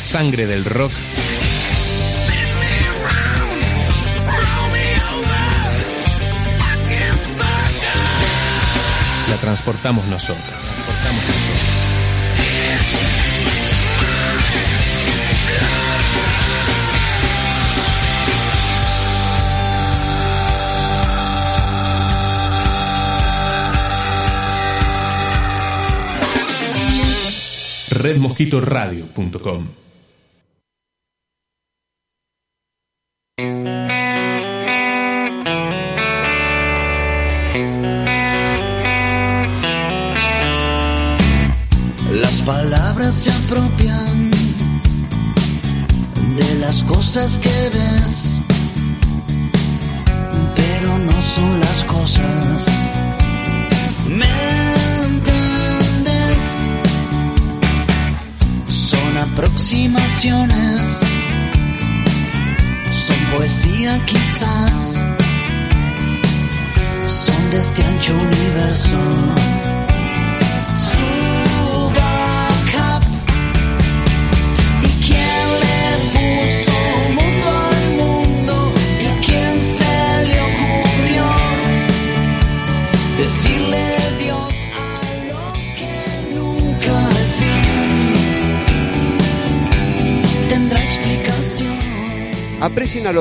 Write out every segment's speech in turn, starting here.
sangre del rock la transportamos nosotros. Transportamos nosotros. redmosquitoradio.com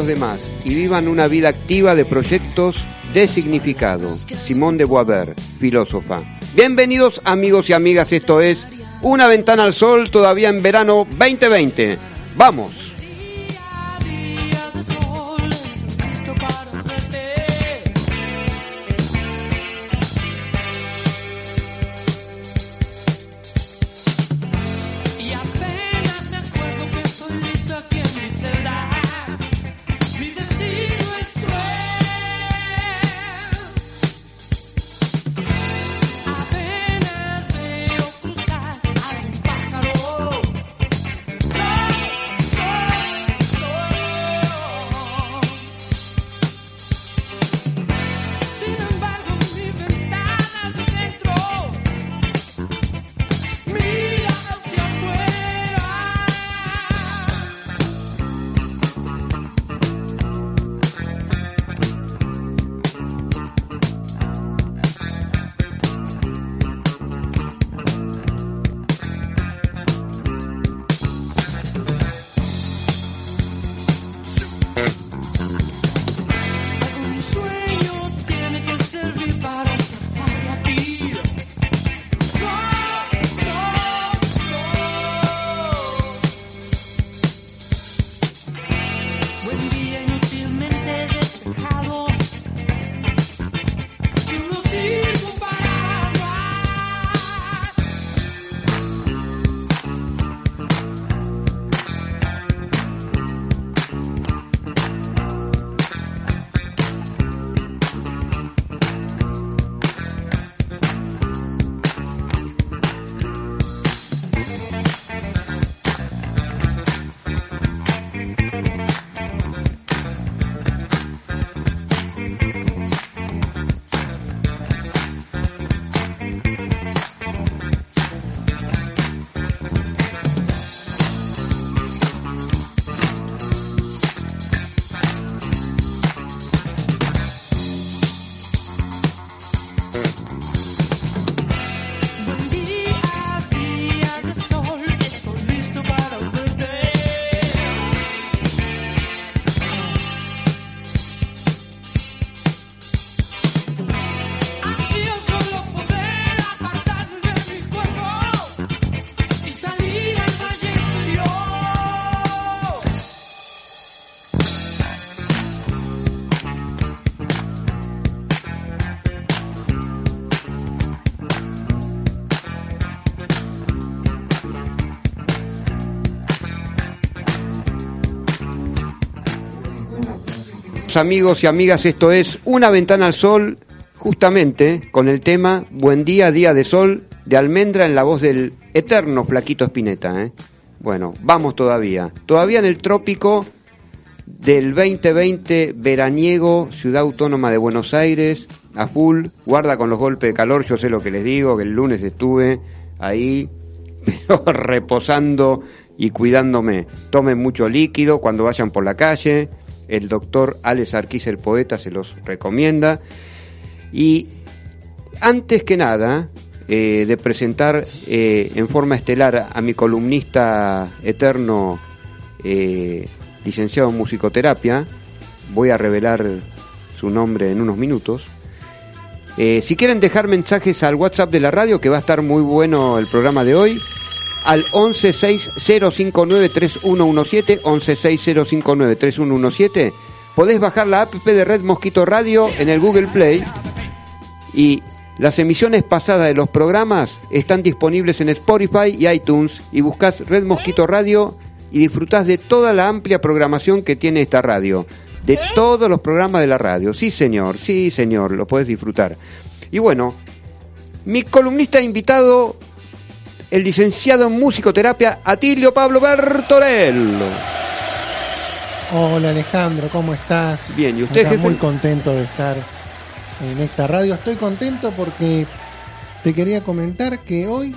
demás y vivan una vida activa de proyectos de significado. Simón de Boisvert, filósofa. Bienvenidos amigos y amigas, esto es Una ventana al sol todavía en verano 2020. ¡Vamos! Amigos y amigas, esto es Una ventana al sol, justamente con el tema Buen día, día de sol, de Almendra en la voz del eterno Flaquito Espineta. ¿eh? Bueno, vamos todavía. Todavía en el trópico del 2020 veraniego, Ciudad Autónoma de Buenos Aires, a full, guarda con los golpes de calor, yo sé lo que les digo, que el lunes estuve ahí, pero reposando y cuidándome. Tomen mucho líquido cuando vayan por la calle. El doctor Alex Arquiz, el poeta, se los recomienda. Y antes que nada, eh, de presentar eh, en forma estelar a mi columnista eterno, eh, licenciado en musicoterapia, voy a revelar su nombre en unos minutos. Si quieren dejar mensajes al WhatsApp de la radio, que va a estar muy bueno el programa de hoy, al 1160593117, 1160593117, podés bajar la app de Red Mosquito Radio en el Google Play y las emisiones pasadas de los programas están disponibles en Spotify y iTunes y buscas Red Mosquito Radio y disfrutás de toda la amplia programación que tiene esta radio, de todos los programas de la radio. Sí, señor, sí, señor, lo puedes disfrutar. Y bueno, mi columnista invitado, el licenciado en musicoterapia Atilio Pablo Bertorello. Hola Alejandro, ¿cómo estás? Bien, ¿y usted, Acá jefe? Muy contento de estar en esta radio. Estoy contento porque te quería comentar que hoy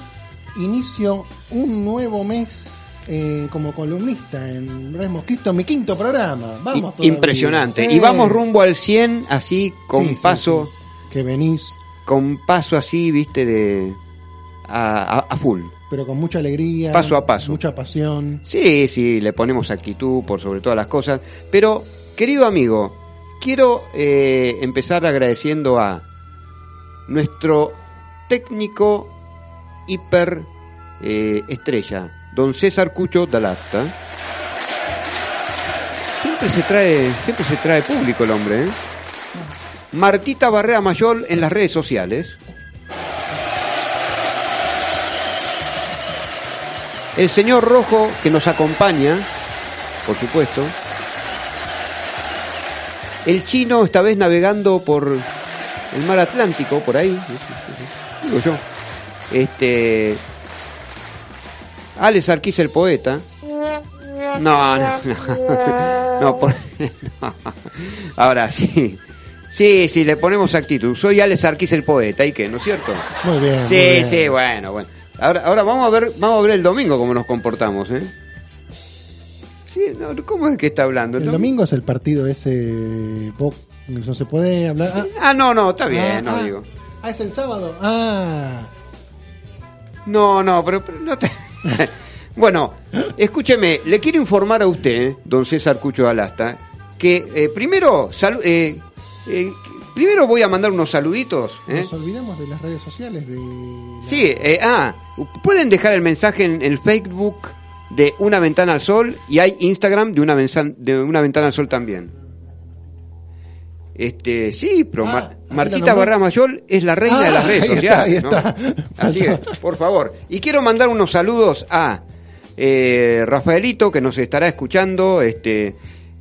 inicio un nuevo mes eh, como columnista en Red Mosquito, mi quinto programa. Vamos todavía. Impresionante. Eh, Y vamos rumbo al 100 así con sí, sí, paso sí. Que venís, con paso así, viste, de a, a- a full. pero con mucha alegría. Paso a paso. Mucha pasión. Sí, sí, le ponemos actitud por sobre todas las cosas. Pero, querido amigo, quiero eh, empezar agradeciendo a nuestro técnico hiper eh, estrella, don César Cucho Dalasta. Siempre se trae, siempre se trae público el hombre, ¿eh? Martita Barrera Mayor en las redes sociales. El señor Rojo que nos acompaña, por supuesto. El chino esta vez navegando por el mar Atlántico, por ahí. Digo yo. Este. Alex Arquiz el poeta. No, no, no. No, por- no. Ahora sí. Sí, sí, le ponemos actitud. Soy Alex Arquiz el poeta, ¿y qué? ¿No es cierto? Muy bien. muy Sí, bien. sí, bueno, bueno. Ahora, ahora vamos a ver, vamos a ver el domingo cómo nos comportamos, ¿eh? Sí, no, ¿cómo es que está hablando? El domingo es el partido ese. No se puede hablar. Ah, Ah, no, no, está bien, ah, no ah. digo. Ah, es el sábado. Ah. No, no, pero, pero no te... bueno, escúcheme, le quiero informar a usted, don César Cucho Alasta, que eh, primero, eh, eh, primero voy a mandar unos saluditos. ¿eh? Nos olvidamos de las redes sociales de. la- Sí, eh, ah, pueden dejar el mensaje en el Facebook de Una Ventana al Sol y hay Instagram de Una, Venza- de una Ventana al Sol también. Este, sí, pero Ah, Mar- Martita. Barra Mayor es la reina Ah, de las redes ahí está, sociales. está. Así es, por favor. Y quiero mandar unos saludos a eh, Rafaelito, que nos estará escuchando, este,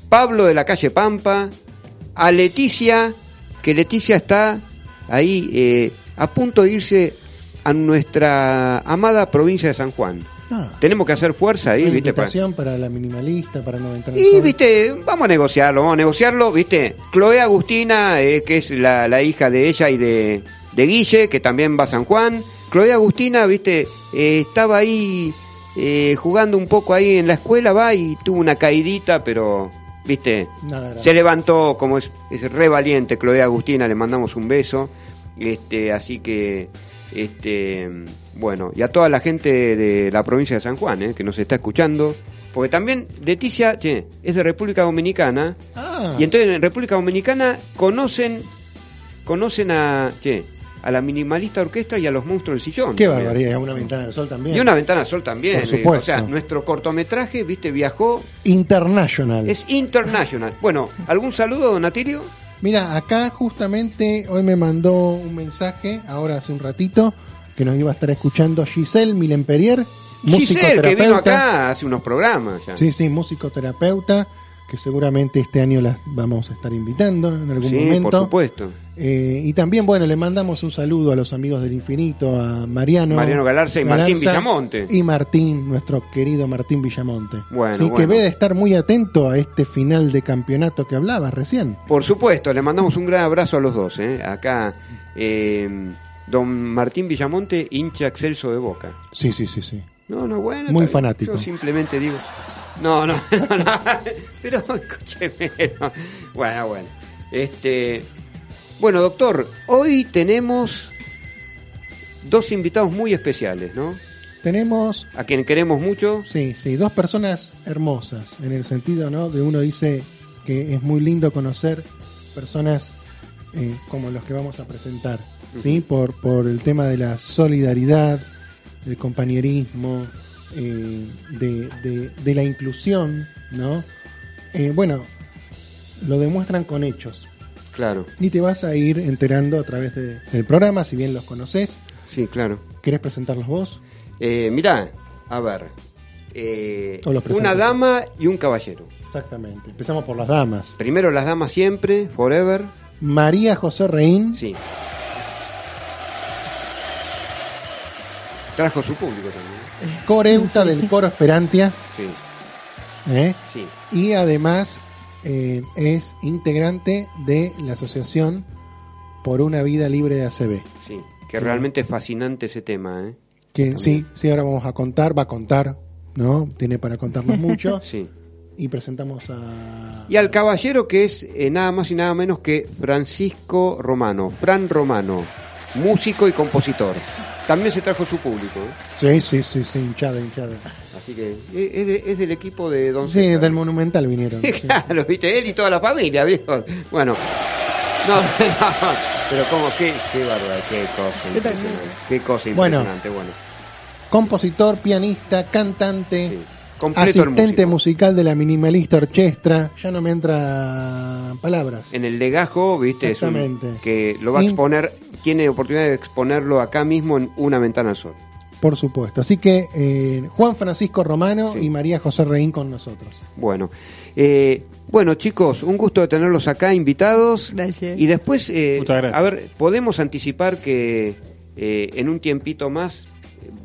Pablo de la calle Pampa, a Leticia, que Leticia está ahí eh, a punto de irse a nuestra amada provincia de San Juan. Ah, Tenemos que hacer fuerza ahí, ¿viste? Para- para la minimalista, para no entrar y, viste, vamos a negociarlo, vamos a negociarlo, viste. Chloe Agustina, eh, que es la, la hija de ella y de, de Guille, que también va a San Juan. Chloe Agustina, viste, eh, estaba ahí eh, jugando un poco ahí en la escuela, va, y tuvo una caidita, pero, viste, Nada se levantó como es, es re valiente Chloe Agustina, le mandamos un beso. Este, así que, este, bueno, y a toda la gente de la provincia de San Juan, eh, que nos está escuchando. Porque también Leticia che, es de República Dominicana. Ah, Y entonces en República Dominicana conocen conocen a che, a la minimalista orquesta y a los monstruos del sillón. qué también. barbaridad, una ventana del sol también. Y una ventana al sol también. Por eh, o sea, nuestro cortometraje, viste, viajó. International. Es international. Bueno, ¿algún saludo, don Atilio? Mira, acá justamente hoy me mandó un mensaje, ahora hace un ratito, que nos iba a estar escuchando Giselle Milemperier, Giselle, que vino acá hace unos programas ya. Sí, sí, musicoterapeuta, que seguramente este año las vamos a estar invitando en algún Sí, momento. por supuesto. Eh, y también, bueno, le mandamos un saludo a los amigos del infinito, a Mariano. Mariano Galarza y Martín Villamonte. Y Martín, nuestro querido Martín Villamonte. Bueno, sí, que bueno. ve de estar muy atento a este final de campeonato que hablabas recién. Por supuesto, le mandamos un gran abrazo a los dos. ¿eh? Acá, eh, don Martín Villamonte, hincha excelso de boca. Sí, sí, sí, sí. No, no, bueno. Muy fanático. Yo simplemente digo. No, no, no, no. Pero escúcheme. no. Bueno, bueno. Este. Bueno, doctor, hoy tenemos dos invitados muy especiales, ¿no? Tenemos, A quien queremos mucho. sí, sí, dos personas hermosas, en el sentido, ¿no? De uno dice que es muy lindo conocer personas eh, como los que vamos a presentar, ¿sí? Por, por el tema de la solidaridad, del compañerismo, eh, de, de- de la inclusión, ¿no? Eh, bueno, lo demuestran con hechos. Claro, Y te vas a ir enterando a través de- del programa, si bien los conoces. sí, claro. ¿Querés presentarlos vos? Eh, mirá, a ver. eh, una dama y un caballero. Exactamente. Empezamos por las damas. Primero las damas siempre, forever. María José Reín, Sí. Trajo su público también. coreuta del coro Esperantia, Sí, ¿eh? sí. y además eh, es integrante de la asociación por una vida libre de ACB. Sí, que realmente es fascinante ese tema, ¿eh? Que sí, sí, ahora vamos a contar, va a contar, ¿no? Tiene para contarnos mucho. Sí. Y presentamos a... Y al caballero que es eh, nada más y nada menos que Francisco Romano, Fran Romano, músico y compositor. También se trajo su público, ¿eh? Sí, sí, sí, sí, hinchada, hinchada. Así que eh, es, de- es del equipo de Don Sí, César. del Monumental vinieron. Claro, viste, él y toda la familia, viejo. Bueno, no, no, pero como, qué, qué bárbaro, qué cosa impresionante. Qué cosa Bueno. impresionante, bueno. Compositor, pianista, cantante, Sí. Asistente musical de la minimalista orquestra. Ya no me entra palabras. En el legajo, viste, es un- Exactamente. que lo va a exponer, tiene oportunidad de exponerlo acá mismo en una ventana al sol. Por supuesto. Así que eh, Juan Francisco Romano Sí. y María José Reín con nosotros. Bueno, eh, bueno chicos, un gusto de tenerlos acá invitados. Gracias. Y después, eh, gracias. a ver, podemos anticipar que eh, en un tiempito más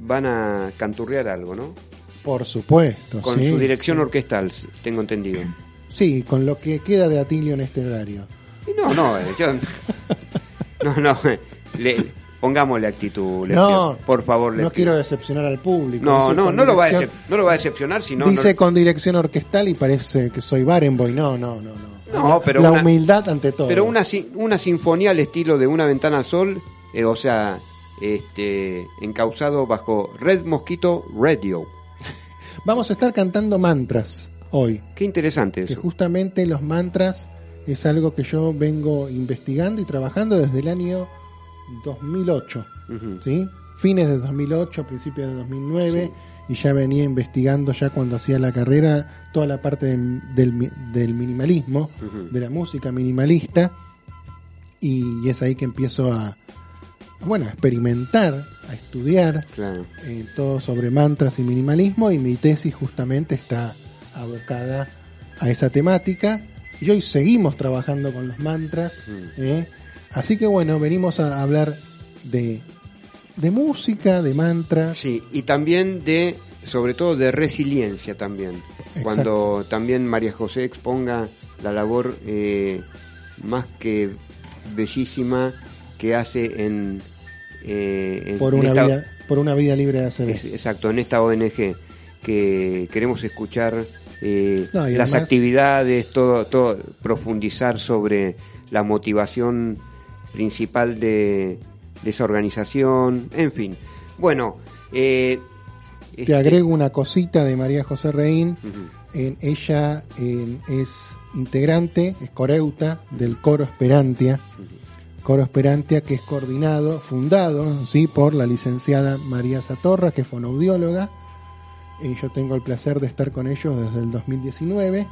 van a canturrear algo, ¿no? Por supuesto. Con sí, su dirección sí. orquestal, tengo entendido. Sí, con lo que queda de Atilio en este horario. Y no, no, eh, yo, no, no, eh, le- pongámosle actitud, Lepio. No, por favor, no Lepio. quiero decepcionar al público. No, no, no lo, va a no lo va a decepcionar, sino Dice no- con dirección orquestal y parece que soy Barenboy. No, no, no. no. No, pero La una- humildad ante todo. Pero una, una sinfonía al estilo de Una ventana al sol, eh, o sea, este, encausado bajo Red Mosquito Radio. Vamos a estar cantando mantras hoy. Qué interesante Que eso. justamente los mantras es algo que yo vengo investigando y trabajando desde el año 2008. Ujú. ¿sí? Fines de 2008, principios de 2009, y ya venía investigando ya cuando hacía la carrera toda la parte de- del, mi- del minimalismo, de la música minimalista, y es ahí que empiezo a, bueno, a experimentar, a estudiar Claro. eh, todo sobre mantras y minimalismo, y mi tesis justamente está abocada a esa temática, y hoy seguimos trabajando con los mantras. Así que bueno, venimos a hablar de, de música, de mantras, Sí, y también de, sobre todo de resiliencia también. Exacto. Cuando también María José exponga la labor eh, más que bellísima que hace en... eh, en por una, esta- vida, por una vida libre de hacer Es- exacto, en esta ONG que queremos escuchar eh, No, las además- actividades, todo, todo, profundizar sobre la motivación principal de, de esa organización, en fin. Bueno, eh, Te este- agrego una cosita de María José Reín. En, ella en- es integrante, es coreuta del coro Esperantia. Coro Esperantia que es coordinado, fundado ¿sí? por la licenciada María Satorra, que es fonoaudióloga. Y yo tengo el placer de estar con ellos desde el 2019,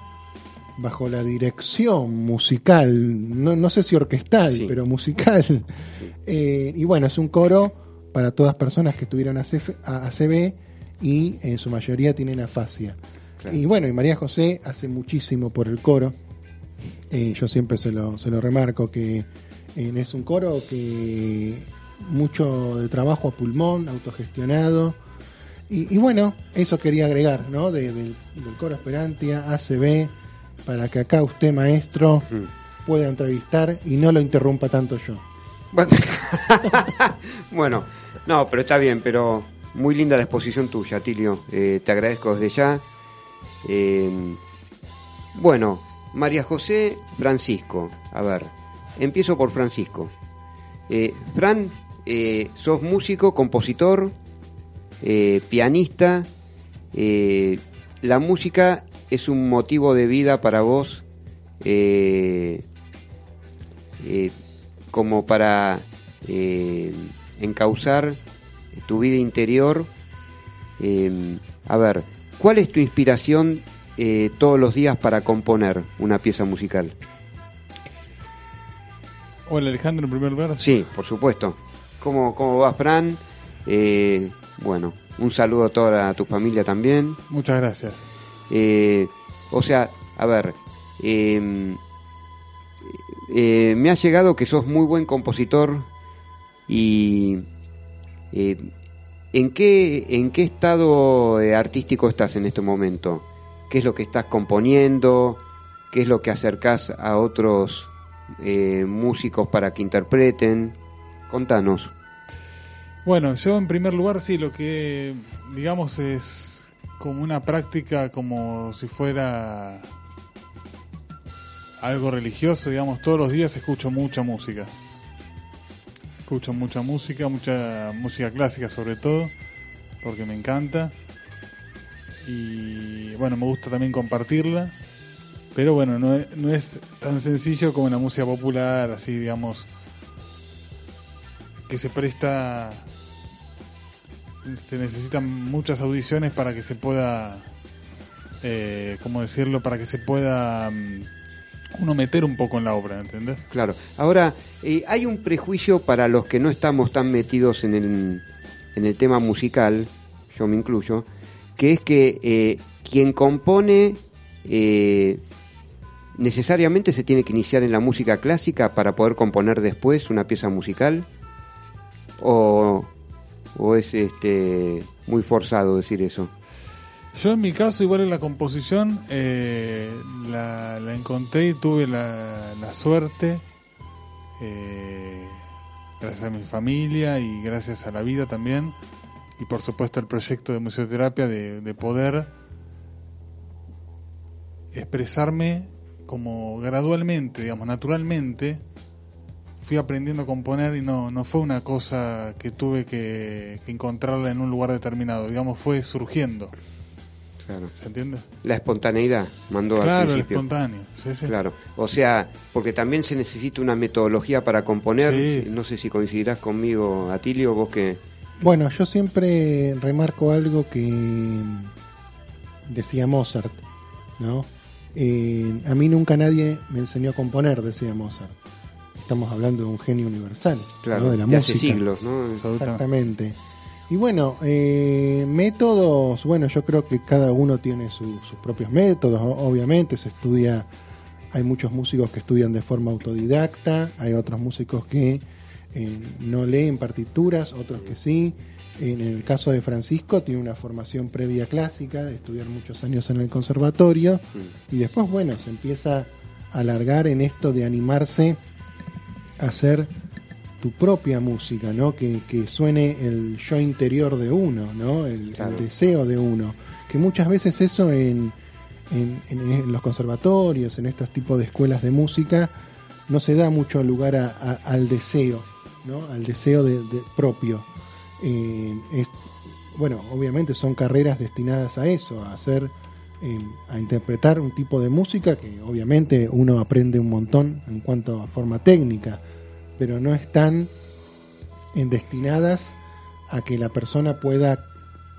bajo la dirección musical, no, no sé si orquestal, Sí. pero musical. Eh, y bueno, es un coro para todas personas que tuvieron ACF a- ACB y en su mayoría tienen afasia. Claro. Y bueno, y María José hace muchísimo por el coro. Eh, yo siempre se lo, se lo remarco que eh, es un coro que mucho de trabajo a pulmón, autogestionado. Y, y bueno, eso quería agregar, ¿no? De- del, del coro Esperantia, ACB, para que acá usted, maestro, pueda entrevistar y no lo interrumpa tanto yo. Bueno, bueno, no, pero está bien, pero muy linda la exposición tuya, Tilio. Eh, te agradezco desde ya. Eh, bueno, María José Francisco. A ver, empiezo por Francisco. Eh, Fran, eh, sos músico, compositor, pianista. la música es un motivo de vida para vos, eh, eh, como para eh, encauzar tu vida interior. Eh, a ver, ¿cuál es tu inspiración eh, todos los días para componer una pieza musical? Hola Alejandro, en primer lugar. Sí, por supuesto. ¿Cómo, cómo vas, Fran? Eh, bueno, un saludo a toda tu familia también. Muchas gracias. Eh, o sea, a ver, eh, eh, me ha llegado que sos muy buen compositor y eh, ¿en qué en qué estado artístico estás en este momento? ¿Qué es lo que estás componiendo? ¿Qué es lo que acercás a otros músicos para que interpreten? Contanos. Bueno, yo en primer lugar sí, lo que digamos es como una práctica como si fuera algo religioso, digamos, todos los días escucho mucha música. Escucho mucha música, mucha música clásica sobre todo, porque me encanta. Y bueno, me gusta también compartirla. Pero bueno, no es, no es tan sencillo como la música popular, así digamos, que se presta se necesitan muchas audiciones para que se pueda eh, cómo decirlo para que se pueda mm, uno meter un poco en la obra ¿entendés? Claro. Ahora, eh, hay un prejuicio para los que no estamos tan metidos en el, en el tema musical, yo me incluyo, que es que eh, quien compone eh, necesariamente se tiene que iniciar en la música clásica para poder componer después una pieza musical. O, o es este muy forzado decir eso. yo en mi caso igual en la composición eh, la, la encontré y tuve la, la suerte eh, gracias a mi familia y gracias a la vida también y por supuesto al proyecto de museoterapia de, de poder expresarme como gradualmente, digamos, naturalmente, fui aprendiendo a componer y no, no fue una cosa que tuve que, que encontrarla en un lugar determinado, digamos, fue surgiendo, Claro. ¿se entiende? La espontaneidad mandó al Claro, el principio. espontáneo, sí, sí. Claro, o sea, porque también se necesita una metodología para componer. Sí. No sé si coincidirás conmigo, Atilio, vos que... Bueno, yo siempre remarco algo que decía Mozart, ¿no? Eh, a mí nunca nadie me enseñó a componer, decía Mozart. Estamos hablando de un genio universal, Claro, ¿no? de la de música. hace siglos, ¿no? Exactamente. Y bueno, eh, métodos, bueno, yo creo que cada uno tiene su- sus propios métodos, obviamente se estudia, hay muchos músicos que estudian de forma autodidacta, hay otros músicos que eh, no leen partituras, otros que sí. En el caso de Francisco tiene una formación previa clásica, de estudiar muchos años en el conservatorio, y después, bueno, se empieza a alargar en esto de animarse hacer tu propia música, ¿no? Que, que suene el yo interior de uno, ¿no? El, deseo de uno. Que muchas veces eso en, en, en- en los conservatorios, en estos tipos de escuelas de música, no se da mucho lugar a- a- al deseo, ¿no? Al deseo de, de- propio. Eh, es- bueno, obviamente son carreras destinadas a eso, a hacer, eh, a interpretar un tipo de música que obviamente uno aprende un montón en cuanto a forma técnica, pero no están en destinadas a que la persona pueda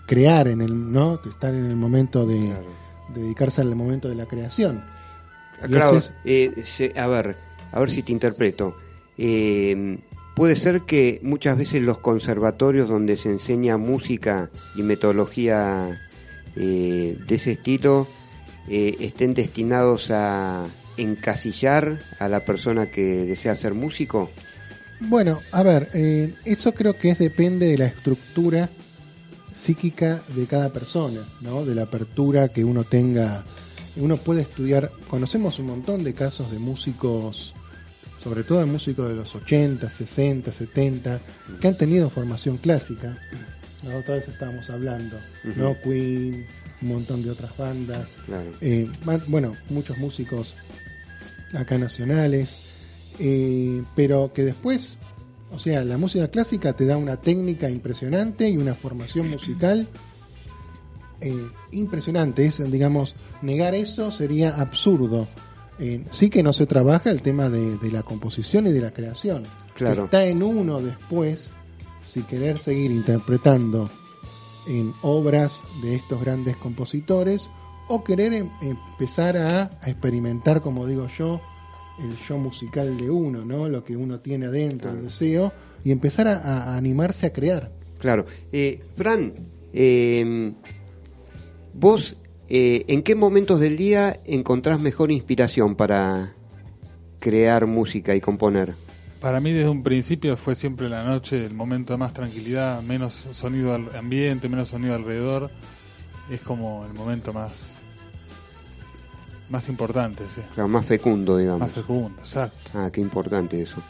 crear en el, ¿no? Que estar en el momento de, Claro. de dedicarse al momento de la creación. Ah, Claro, es- eh, a ver, a ver si te interpreto. Eh, puede ser que muchas veces los conservatorios donde se enseña música y metodología eh, de ese estilo eh, estén destinados a encasillar a la persona que desea ser músico. Bueno, a ver, eh, eso creo que es depende de la estructura psíquica de cada persona, ¿no? De la apertura que uno tenga. Uno puede estudiar, conocemos un montón de casos de músicos, sobre todo de músicos de los 80, 60, 70, que han tenido formación clásica la otra vez estábamos hablando, ¿no? Queen, un montón de otras bandas. Claro. Eh, bueno, muchos músicos acá nacionales, eh, pero que después, o sea, la música clásica te da una técnica impresionante y una formación musical eh, impresionante. Es, digamos, negar eso sería absurdo. Eh, sí que no se trabaja el tema de, de la composición y de la creación. Claro. Está en uno después, si querer seguir interpretando en obras de estos grandes compositores o querer em- empezar a, a experimentar, como digo yo, el show musical de uno, ¿no? Lo que uno tiene adentro, el deseo, y empezar a, a animarse a crear. Claro. Eh, Fran, eh, vos, eh, ¿en qué momentos del día encontrás mejor inspiración para crear música y componer? Para mí desde un principio fue siempre la noche el momento de más tranquilidad, menos sonido al ambiente, menos sonido alrededor. Es como el momento más más importante, sí. Claro, más fecundo, digamos. más fecundo, exacto. Ah, qué importante eso.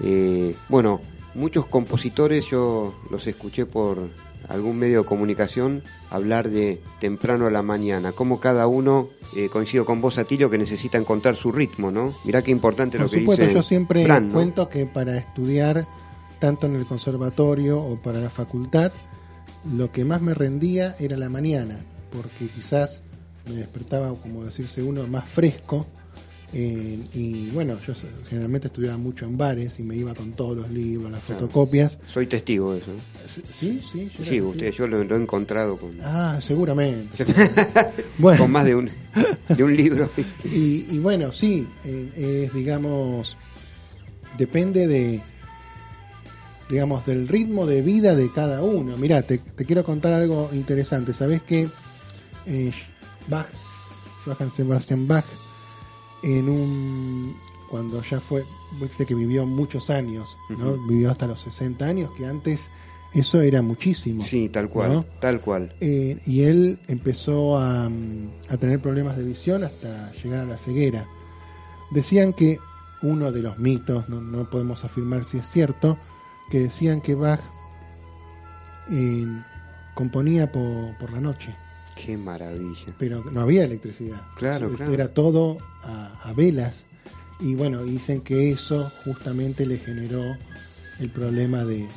Eh, bueno, muchos compositores yo los escuché por algún medio de comunicación hablar de temprano a la mañana, como cada uno, eh, coincido con vos, Atilio, que necesita encontrar su ritmo, ¿no? Mirá qué importante Por lo que supuesto, dice yo siempre Fran, ¿no? cuento que para estudiar, tanto en el conservatorio o para la facultad, lo que más me rendía era la mañana, porque quizás me despertaba, como decirse uno, más fresco. eh, y bueno, yo generalmente estudiaba mucho en bares y me iba con todos los libros, las Claro. fotocopias. Soy testigo de eso. ¿eh? Sí, sí, yo Sí, usted, yo lo, lo he encontrado con, Ah, seguramente. bueno, con más de un, de un libro. Y, y bueno, sí, eh, es, digamos, depende de, digamos, del ritmo de vida de cada uno. Mirá, te, te quiero contar algo interesante. ¿Sabés que eh, Bach, Johann Sebastian Bach, en un, cuando ya fue, viste que vivió muchos años, ¿no? Vivió hasta los 60 años, que antes eso era muchísimo. Sí, tal cual, ¿no? tal cual. Eh, y él empezó a, a tener problemas de visión hasta llegar a la ceguera. Decían que uno de los mitos, no, no podemos afirmar si es cierto, que decían que Bach eh, componía por, por la noche, Qué maravilla. pero no había electricidad. Claro, Era claro. todo a, a velas. Y bueno, dicen que eso justamente le generó el problema de, de-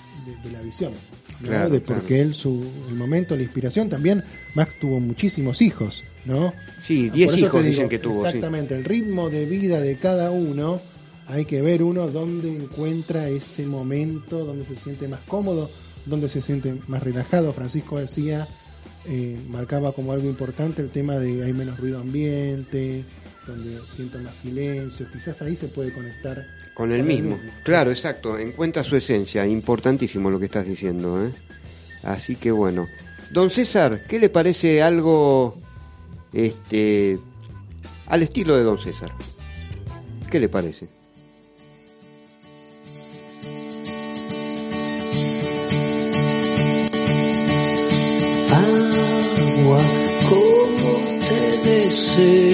de la visión. ¿no? Claro, de claro. porque él, su, el momento, la inspiración, también Bach tuvo muchísimos hijos, ¿no? Sí, Por 10 eso hijos dicen que tuvo, sí. Exactamente, el ritmo de vida de cada uno, hay que ver uno dónde encuentra ese momento, dónde se siente más cómodo, dónde se siente más relajado. Francisco decía, eh, marcaba como algo importante el tema de hay menos ruido ambiente, donde siento más silencio, quizás ahí se puede conectar Con el mismo. Claro, exacto. Encuentra su esencia. Importantísimo lo que estás diciendo. ¿eh? Así que bueno. Don César, ¿qué le parece algo este al estilo de Don César? ¿Qué le parece? Te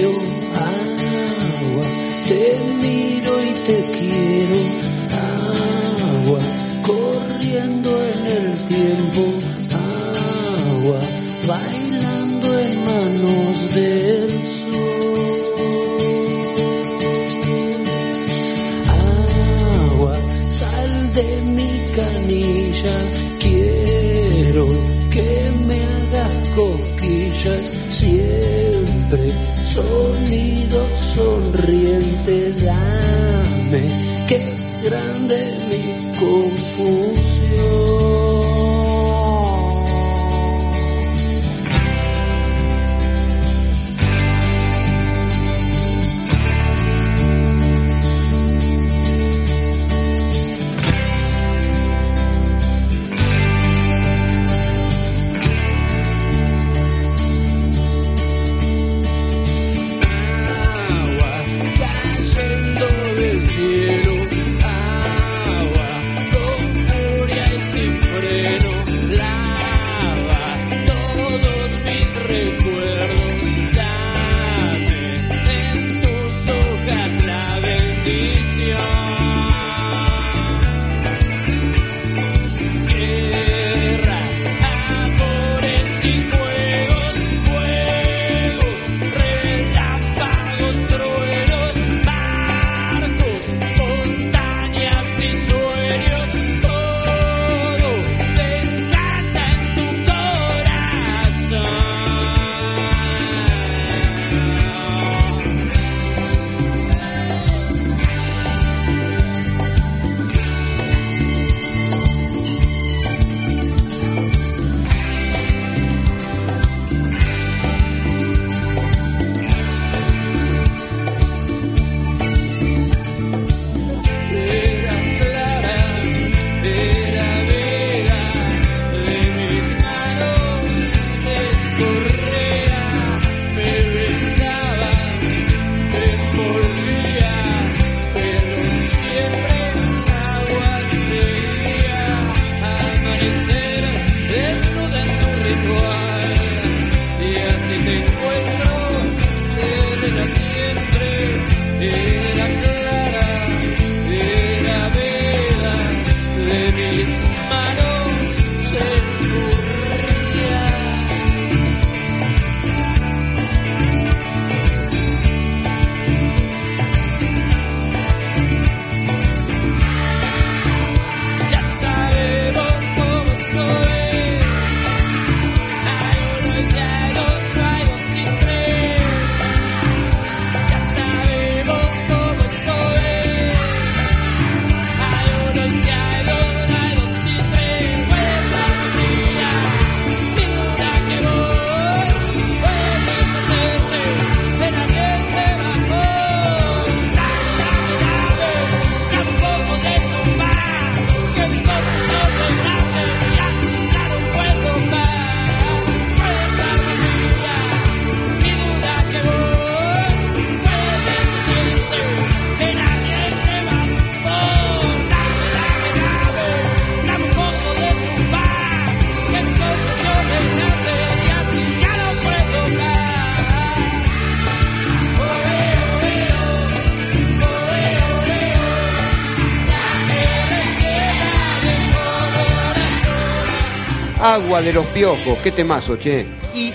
Agua de los piojos, qué temazo, che. Y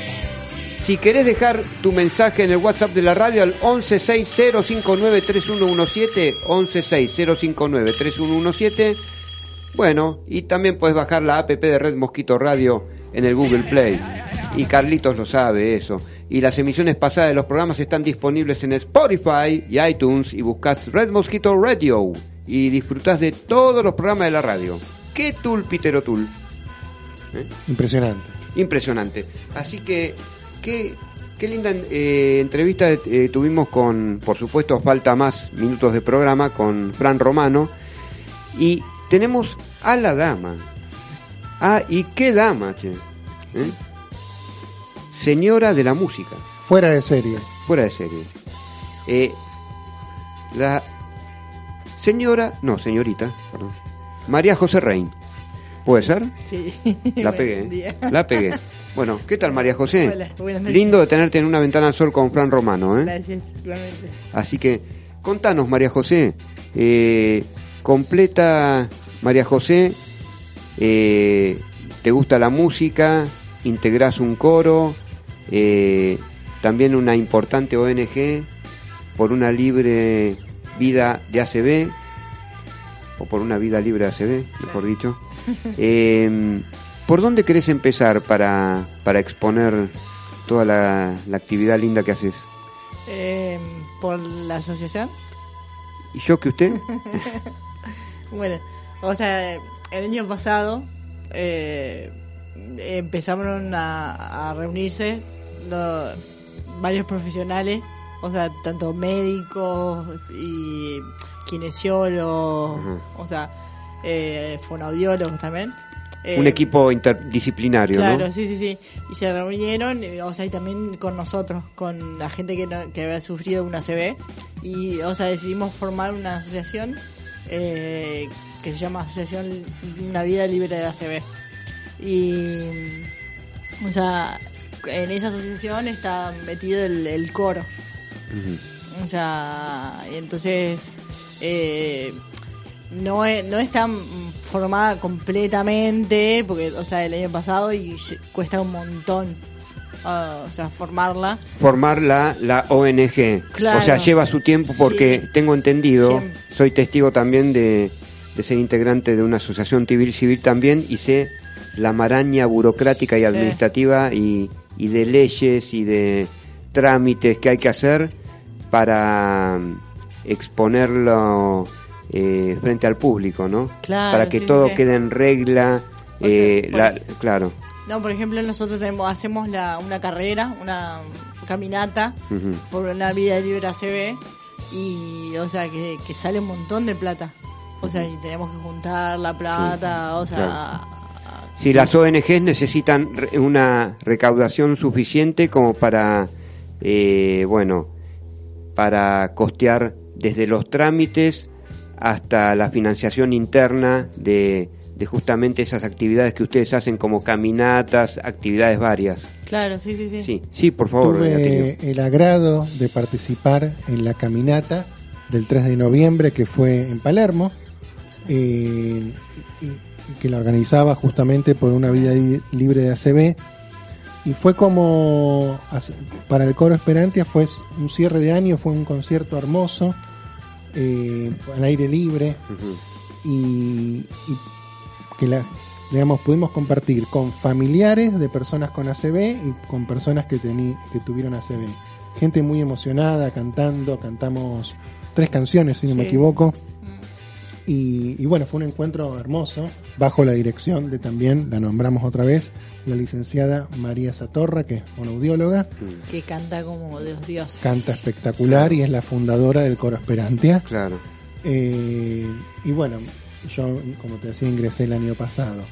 si querés dejar tu mensaje en el WhatsApp de la radio al 1160593117, 1160593117, bueno, y también puedes bajar la app de Red Mosquito Radio en el Google Play. Y Carlitos lo sabe eso. Y las emisiones pasadas de los programas están disponibles en Spotify y iTunes y buscas Red Mosquito Radio y disfrutás de todos los programas de la radio. ¿Qué tul, Pitero Tul? Impresionante. Impresionante. Así que, qué, qué linda eh, entrevista eh, tuvimos con, por supuesto, falta más minutos de programa, con Fran Romano. Y tenemos a la dama. Ah, ¿y qué dama, che? ¿Eh? Señora de la música, Fuera de serie. fuera de serie. Eh, la señora, no, señorita, perdón. María José Rein. ¿Puede ser? Sí. La pegué. La pegué. Bueno, ¿qué tal María José? Hola, buenas noches. Lindo de tenerte en una ventana al sol con Fran Romano, ¿eh? Gracias, igualmente. Así que, contanos María José, eh, completa María José, eh, ¿te gusta la música? ¿Integrás un coro? Eh, también una importante ONG por una libre vida de ACB, o por una vida libre de ACB, mejor dicho. Eh, ¿Por dónde querés empezar para, para exponer toda la, la actividad linda que haces? Eh, por la asociación. ¿Y yo que usted? Bueno, o sea, el año pasado eh, empezaron a, a reunirse varios profesionales, o sea, tanto médicos y kinesiólogos, o sea, eh, fonoaudiólogos también. Eh, Un equipo interdisciplinario, Claro, ¿no? sí, sí, sí. Y se reunieron, eh, o sea, y también con nosotros, con la gente que, no- que había sufrido una CB. Y, o sea, decidimos formar una asociación eh, que se llama Asociación Una Vida Libre de la CB. Y, o sea, en esa asociación está metido el, el coro. O sea, entonces eh, no, es, no está formada completamente, porque, o sea, el año pasado y cuesta un montón, ah, o sea, formarla. Formar la, la ONG. Claro. O sea, lleva su tiempo porque Sí. tengo entendido, soy testigo también de, de ser integrante de una asociación civil civil también y sé la maraña burocrática y Sí. administrativa y, y de leyes y de trámites que hay que hacer para mm, exponerlo eh, frente al público, ¿no? Claro, para que sí, todo sí, quede en regla. Sea, eh, claro. No, por ejemplo, nosotros tenemos, hacemos la, una carrera, una caminata Ujú. por una vida libre ACB y, o sea, que, que sale un montón de plata. O sea, y tenemos que juntar la plata, o sea... claro. Si las ONGs necesitan una recaudación suficiente como para, eh, bueno, para costear desde los trámites hasta la financiación interna de, de justamente esas actividades que ustedes hacen como caminatas, actividades varias. Claro, sí, sí, sí. Sí, sí, por favor. Tuve el agrado de participar en la caminata del 3 de noviembre que fue en Palermo. Eh, que la organizaba justamente por una vida li- libre de ACB. Y fue como, para el coro Esperantia fue un cierre de año, fue un concierto hermoso, eh, al aire libre, y, y que la, digamos, pudimos compartir con familiares de personas con ACB y con personas que, teni- que tuvieron ACB. Gente muy emocionada, cantando, cantamos tres canciones, si no me equivoco. Y, y bueno, fue un encuentro hermoso, bajo la dirección de también, la nombramos otra vez, la licenciada María Satorra, que es fonoaudióloga, Que canta como Dios Dios. canta espectacular y es la fundadora del coro Esperantia. Claro. Eh, y bueno, yo, como te decía, ingresé el año pasado.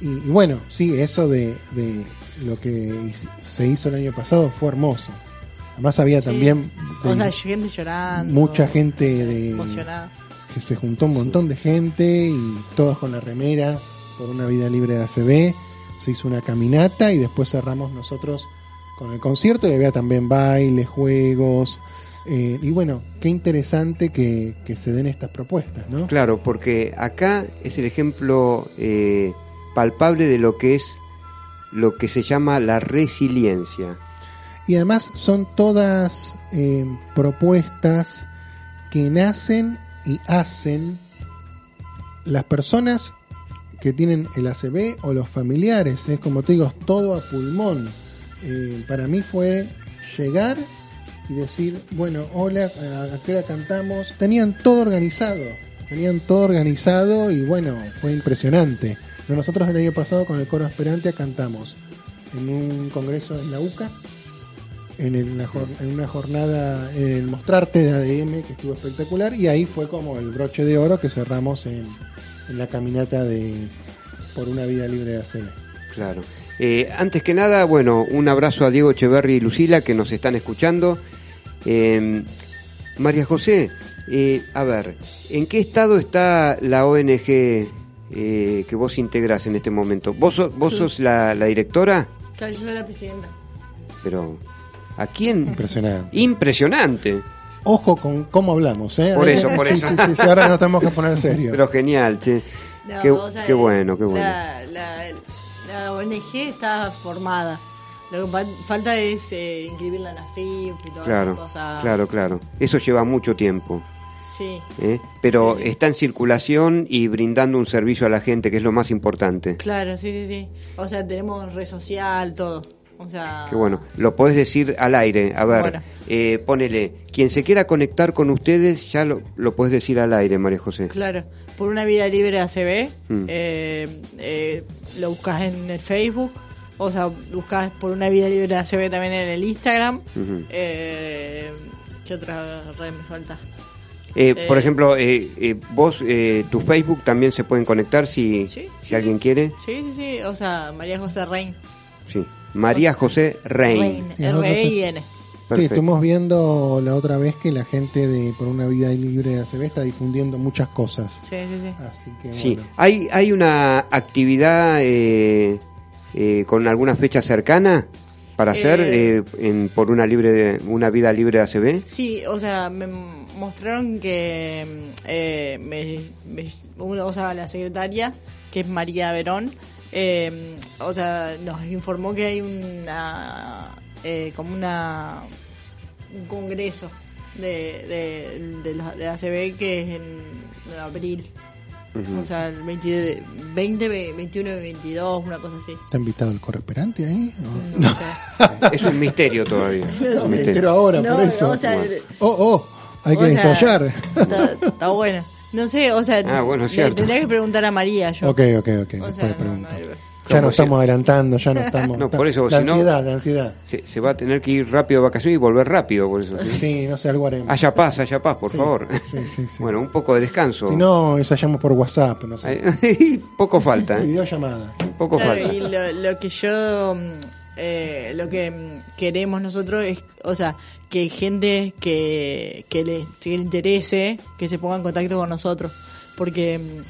Y, y bueno, sí, eso de, de lo que se hizo el año pasado fue hermoso. Además había Sí. también de- O sea, gente llorando. mucha gente de, Emocionada. Que se juntó un montón de gente y todos con la remera por una vida libre de ACB. Se hizo una caminata y después cerramos nosotros con el concierto y había también baile, juegos. eh, y bueno, qué interesante que, que se den estas propuestas, ¿no? Claro, porque acá es el ejemplo eh, palpable de lo que es lo que se llama la resiliencia. Y además son todas eh, propuestas que nacen y hacen las personas que tienen el ACB o los familiares. Es como te digo, todo a pulmón. Eh, para mí fue llegar y decir, bueno, hola, ¿a qué hora cantamos? Tenían todo organizado, tenían todo organizado y bueno, fue impresionante. Nosotros el año pasado con el coro Esperantia cantamos en un congreso en la UCA, en, el- una, jor- en una jornada en el Mostrarte de ADM que estuvo espectacular y ahí fue como el broche de oro que cerramos en, en la caminata de por una vida libre de ACB. Claro. Eh, antes que nada, bueno, un abrazo a Diego Echeverry y Lucila que nos están escuchando. Eh, María José, eh, a ver, ¿en qué estado está la ONG eh, que vos integrás en este momento? ¿Vos, sos- vos sos la, la directora? Claro, yo soy la presidenta. Pero, ¿a quién? Impresionante. Impresionante. Ojo con cómo hablamos, ¿eh? Por eso, por sí, eso. Sí, sí, sí, ahora nos tenemos que poner serios. Pero genial, che. No, qué, o sea, qué bueno, qué bueno. La, la, la ONG está formada. Lo que fa- falta es eh, inscribirla en la FIP y todas Claro, esas cosas. claro, claro. Eso lleva mucho tiempo. Sí, ¿eh? Pero Sí. está en circulación y brindando un servicio a la gente, que es lo más importante. claro, sí, sí, sí. O sea, tenemos red social, todo. O sea, Qué bueno. Lo podés decir al aire. A ver, Bueno. eh, ponele. Quien se quiera conectar con ustedes, ya lo, lo podés decir al aire, María José. Claro, por una vida libre ACB, Mm. eh, eh, lo buscas en el Facebook, o sea, buscas por una vida libre ACB también en el Instagram. Ujú. eh, ¿Qué otra red me falta? Eh, por Eh. ejemplo, vos, tu Facebook también se pueden conectar si, Sí, si sí. alguien quiere. Sí, sí, sí, o sea, María José Rein. Sí. María José Rein. Rein, R-E-I-N. Sí, estuvimos viendo la otra vez que la gente de Por una vida libre de ACB está difundiendo muchas cosas. Sí, sí, sí. Así que Sí, bueno. hay, hay una actividad eh, eh, con alguna fecha cercana para hacer Eh. eh, en, por una libre de, una vida libre de ACB. Sí, o sea, me mostraron que eh, me, me- una- o sea, la secretaria, que es María Verón, eh, o sea, nos informó que hay una eh, como una un congreso de, de, de, la- de ACB que es en abril. O sea, el 20, 20, 21 y 22, una cosa así. ¿Está invitado el coro esperante ahí? ¿O? No, sé. Es un misterio todavía. No Un misterio. ahora, No, por eso. o sea, oh, oh, hay que ensayar. Está, está bueno. No sé, o sea, Ah, bueno, cierto. tendría que preguntar a María yo. ok, ok, ok. O sea, no, no, ya nos estamos adelantando, ya no estamos. No, por eso, la si no- ansiedad, la ansiedad. Se, se va a tener que ir rápido de vacaciones y volver rápido, por eso. ¿sí? Sí, no sé, algo haremos. Haya paz, haya paz, por Sí, favor. sí, sí, sí. Bueno, un poco de descanso. Si no, ensayamos por WhatsApp, no sé. Poco falta, ¿eh? Videollamada. Poco Claro, falta. y lo, lo que yo, mm, eh, lo que queremos nosotros es, o sea, que gente que, que, le, interese, que se ponga en contacto con nosotros, porque mm,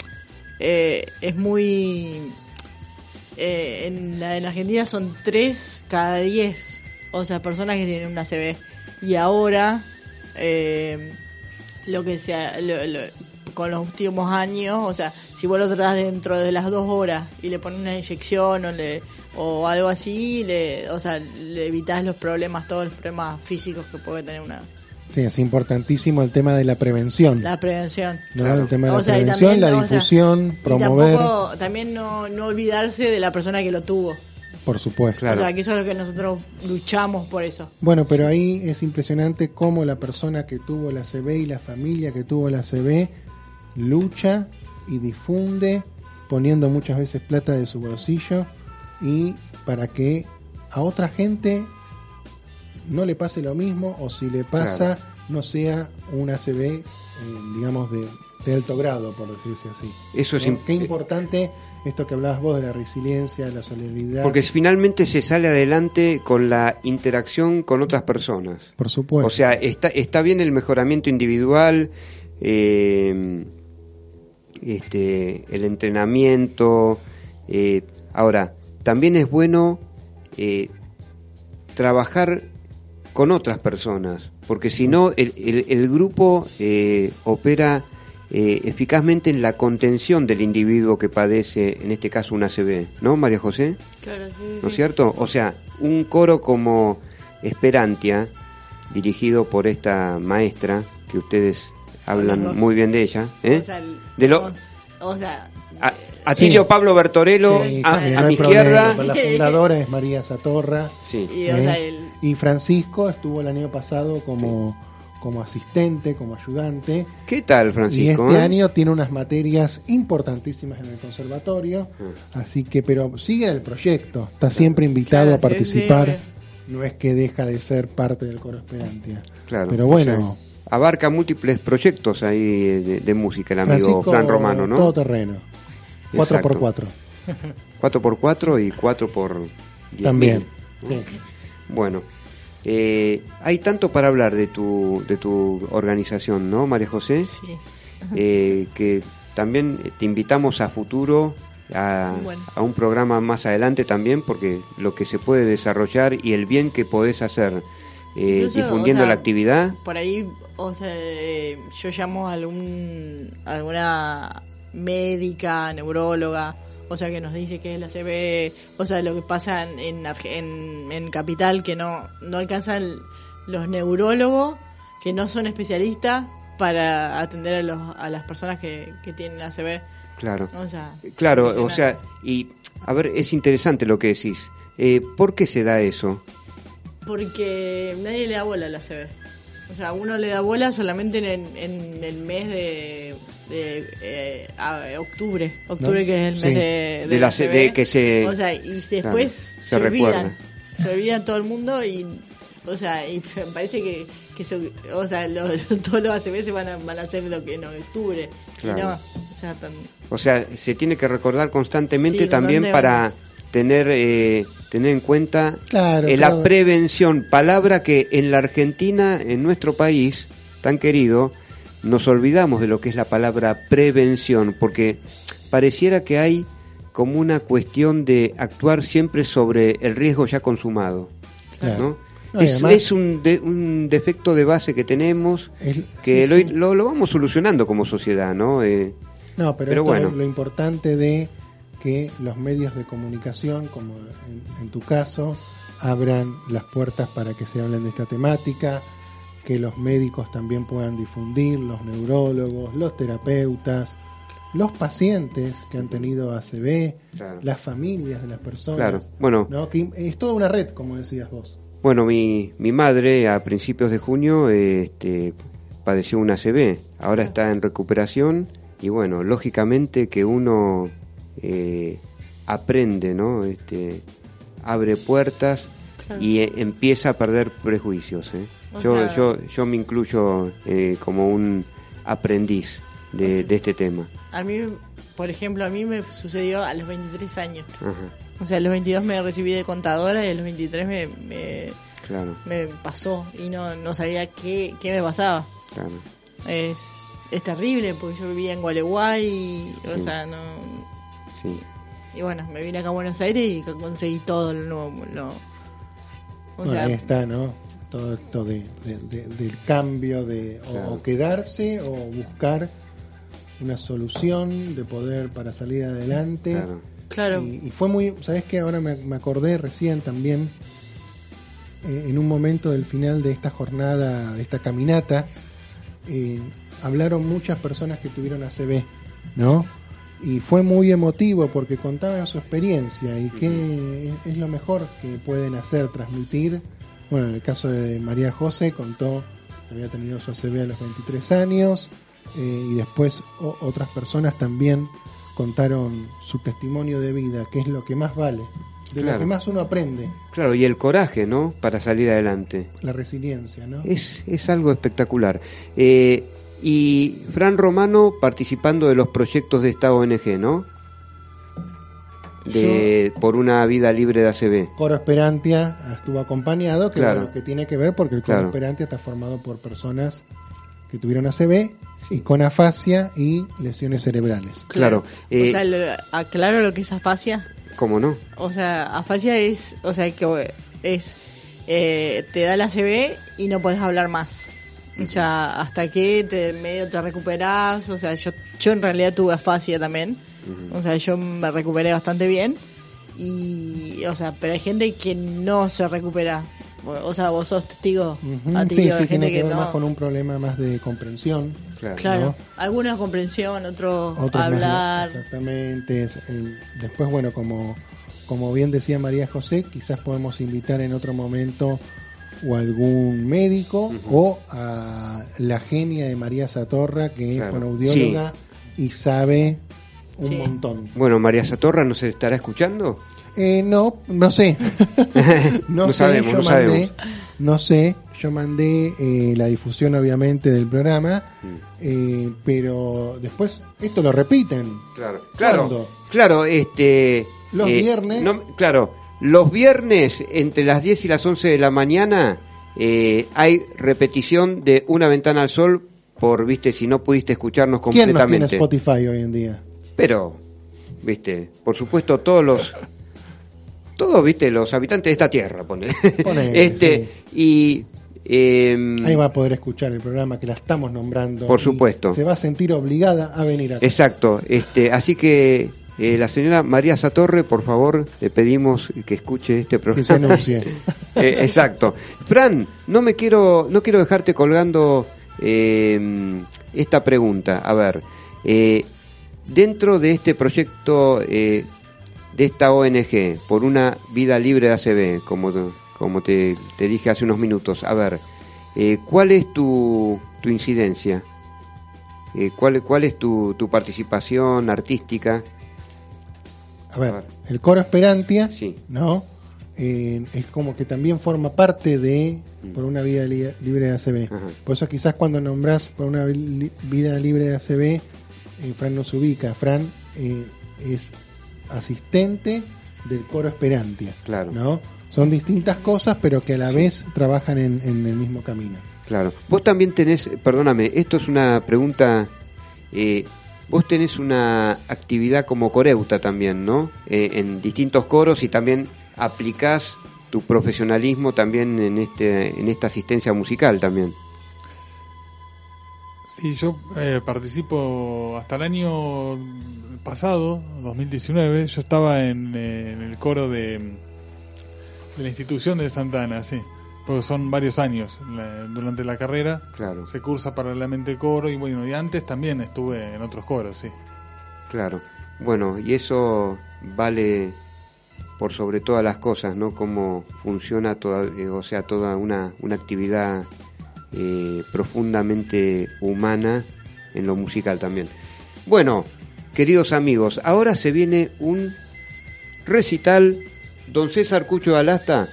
eh, es muy... eh, en, la, en Argentina son 3 cada 10, o sea, personas que tienen una CB. Y ahora, eh, lo que sea, lo- con los últimos años, o sea, si vos lo tratás dentro de las dos horas y le pones una inyección o, le, o algo así, le, o sea, le evitas los problemas, todos los problemas físicos que puede tener una Sí, es importantísimo el tema de la prevención. la prevención. ¿no? El tema de la O sea, y prevención, también, la o sea, difusión, y promover, tampoco- también no, no olvidarse de la persona que lo tuvo. por supuesto. Claro. O sea, que eso es lo que nosotros luchamos por eso. Bueno, pero ahí es impresionante cómo la persona que tuvo la CB y la familia que tuvo la CB lucha y difunde poniendo muchas veces plata de su bolsillo y para que a otra gente no le pase lo mismo o si le pasa no sea una CB eh, digamos de, de alto grado por decirse así. Eso es ¿No? Qué importante esto que hablabas vos de la resiliencia, de la solidaridad. Porque finalmente se sale adelante con la interacción con otras personas. por supuesto. O sea, está, está bien el mejoramiento individual, eh, este, el entrenamiento. eh, ahora, también es bueno eh, trabajar con otras personas, porque si no, el, el- el grupo eh, opera eh, eficazmente en la contención del individuo que padece, en este caso, una ACV, ¿no, María José? Claro, sí, ¿no es cierto? O sea, un coro como Esperantia, dirigido por esta maestra, que ustedes hablan dos. muy bien de ella, ¿eh? O sea, el- De lo- o, o sea, A- Atilio Sí. Pablo Bertorello, Sí, a, a no mi problema. izquierda. La fundadora es María Satorra. Sí. y, o ¿eh? sea, el- Y Francisco estuvo el año pasado como, como asistente, como ayudante. ¿Qué tal, y Francisco? este eh? año tiene unas materias importantísimas en el conservatorio. Ah. Así que, pero sigue en el proyecto. Está siempre invitado Claro, a sí, sí, participar. no es que deja de ser parte del coro Esperantia. Claro. Pero bueno, abarca múltiples proyectos ahí de, de música el amigo Francisco, Fran Romano, ¿no? todo terreno. 4x4. 4x4 y 4 por 10 También. Sí. Bueno, eh, hay tanto para hablar de tu, de tu organización, ¿no, María José? sí. Eh, que también te invitamos a futuro a, Bueno. a un programa más adelante también, porque lo que se puede desarrollar y el bien que podés hacer eh, Incluso, difundiendo o sea, la actividad. Por ahí, o sea, eh, yo llamo a algún, alguna médica, neuróloga, o sea, que nos dice que es la CB, o sea, lo que pasa en, en, en- Capital, que no, no alcanzan los neurólogos, que no son especialistas para atender a, los, a las personas que, que tienen ACV. Claro. O sea, Claro, es o sea, y a ver, es interesante lo que decís. Eh, ¿Por qué se da eso? Porque nadie le da bola a la CB. O sea, uno le da bola solamente en, en el mes de, de, eh, a- octubre. Octubre ¿No? que es el mes Sí. de, De la CB. CB que se- O sea, y Claro, después se se, olvidan. Se olvidan todo el mundo y... O sea, y me parece que, que se- o sea, lo- todos los ACB se van a, van a hacer lo que en octubre. Claro. Y no, o sea, tan, O sea, se tiene que recordar constantemente Sí, también para tener eh, tener en cuenta Claro, eh, la prevención, palabra que en la Argentina, en nuestro país tan querido, nos olvidamos de lo que es la palabra prevención, porque pareciera que hay como una cuestión de actuar siempre sobre el riesgo ya consumado, Claro. ¿no? Es, además- es un, de- un defecto de base que tenemos que sí, lo, sí. lo- lo vamos solucionando como sociedad, ¿no? Eh, No, pero, Pero esto bueno. es lo importante de que los medios de comunicación, como en, en tu caso, abran las puertas para que se hablen de esta temática, que los médicos también puedan difundir, los neurólogos, los terapeutas, los pacientes que han tenido ACV, Claro. las familias de las personas. Claro. Bueno. ¿no? Que es toda una red, como decías vos. Bueno, mi, mi madre a principios de junio este, padeció una ACV, ahora está en recuperación y bueno, lógicamente que uno eh, aprende, ¿no? Este, abre puertas Claro. y eh, empieza a perder prejuicios. ¿eh? Yo, sea- yo, yo me incluyo eh, como un aprendiz de, de este tema. A mí, por ejemplo, a mí me sucedió a los 23 años. Ajá, O sea, a los 22 me recibí de contadora y a los 23 me, me, claro, me pasó y no, no sabía qué, qué me pasaba. claro. Es, es terrible porque yo vivía en Gualeguay y, o Sí. sea, no... Sí. Y bueno, me vine acá a Buenos Aires y conseguí todo lo nuevo. Lo, o Bueno, sea, ahí está, ¿no? Todo esto de, de- de- del cambio de o- Claro. o, quedarse o buscar una solución de poder para salir adelante. Claro. Claro. Y, y fue muy, ¿sabes qué? Ahora me, me acordé recién también, eh, en un momento del final de esta jornada, de esta caminata, eh, hablaron muchas personas que tuvieron ACV, ¿no? Y fue muy emotivo porque contaban su experiencia y qué es, es lo mejor que pueden hacer, transmitir. Bueno, en el caso de María José contó que había tenido su ACV a los 23 años eh, y después o- otras personas también contaron su testimonio de vida, que es lo que más vale, de Claro. lo que más uno aprende, Claro, y el coraje, ¿no? Para salir adelante. la resiliencia, ¿no? Es, es algo espectacular. Eh, y Fran Romano participando de los proyectos de esta ONG, ¿no? De, por una vida libre de ACB. Coro Esperantia estuvo acompañado, que, Claro. que tiene que ver porque el Coro Claro. Esperantia está formado por personas que tuvieron ACV y con afasia y lesiones cerebrales. Claro. eh, o sea, lo- aclaro lo que es afasia. ¿Cómo no? O sea, afasia es, o sea, que es, eh, te da la CB y no puedes hablar más. O sea, hasta que te, medio te recuperas, o sea, yo, yo en realidad tuve afasia también. O sea, yo me recuperé bastante bien. Y, o sea, pero hay gente que no se recupera. O sea, vos sos testigo ti, sí, sí, gente tiene que, que ver no. más con un problema más de comprensión. Claro. Claro, ¿no? algunos comprensión, otros Otros más de- hablar. exactamente. después, bueno, como, como bien decía María José, quizás podemos invitar en otro momento o algún médico o a la genia de María Satorra, que Claro. es fonoaudióloga y sabe un Sí. montón. Bueno, María Satorra nos estará escuchando. Eh, no, no sé. no, No sé, sabemos, yo no mandé, sabemos. no sé, yo mandé eh, la difusión obviamente del programa, Mm. eh, pero después esto lo repiten. Claro, claro, ¿Cuándo? claro, este... Los viernes. no, claro, los viernes entre las 10 y las 11 de la mañana eh, hay repetición de Una Ventana al Sol por, viste, si no pudiste escucharnos ¿Quién no tiene completamente. Spotify hoy en día? Pero, viste, por supuesto todos los... Todos, viste, los habitantes de esta tierra, pone. Este, y... em, Ahí va a poder escuchar el programa que la estamos nombrando. Por supuesto. Se va a sentir obligada a venir acá. Exacto, este, así que eh, la señora María Satorre, por favor, le pedimos que escuche este Que se programa. Eh, exacto. Fran, no me quiero, no quiero dejarte colgando eh, esta pregunta. A ver, eh, dentro de este proyecto eh, de esta ONG por una vida libre de ACB, como, como te, te dije hace unos minutos, a ver, eh, ¿cuál es tu, tu incidencia? ¿cuál, ¿Cuál es tu, tu participación artística? A ver, el coro Esperantia, Sí. ¿no? Eh, es como que también forma parte de por una vida li- libre de ACB. Ajá. Por eso quizás cuando nombrás por una li- vida libre de ACB, eh, Fran nos ubica. Fran eh, es asistente del coro Esperantia. Claro. ¿no? Son distintas cosas, pero que a la vez trabajan en, en el mismo camino. Claro. Vos también tenés, perdóname, esto es una pregunta, eh, vos tenés una actividad como coreuta también, ¿no? Eh, en distintos coros y también aplicás tu profesionalismo también en este en esta asistencia musical también. Sí, yo eh, participo hasta el año pasado, 2019, yo estaba en, eh, en el coro de, de la institución de Santana, sí, porque son varios años la- durante la carrera. Claro. Se cursa paralelamente coro y bueno, y antes también estuve en otros coros, sí. Claro. Bueno, y eso vale por sobre todas las cosas, ¿no? Cómo funciona toda, eh, o sea, toda una, una actividad eh, profundamente humana en lo musical también. Bueno, queridos amigos, ahora se viene un recital. Don César Cucho de Alasta,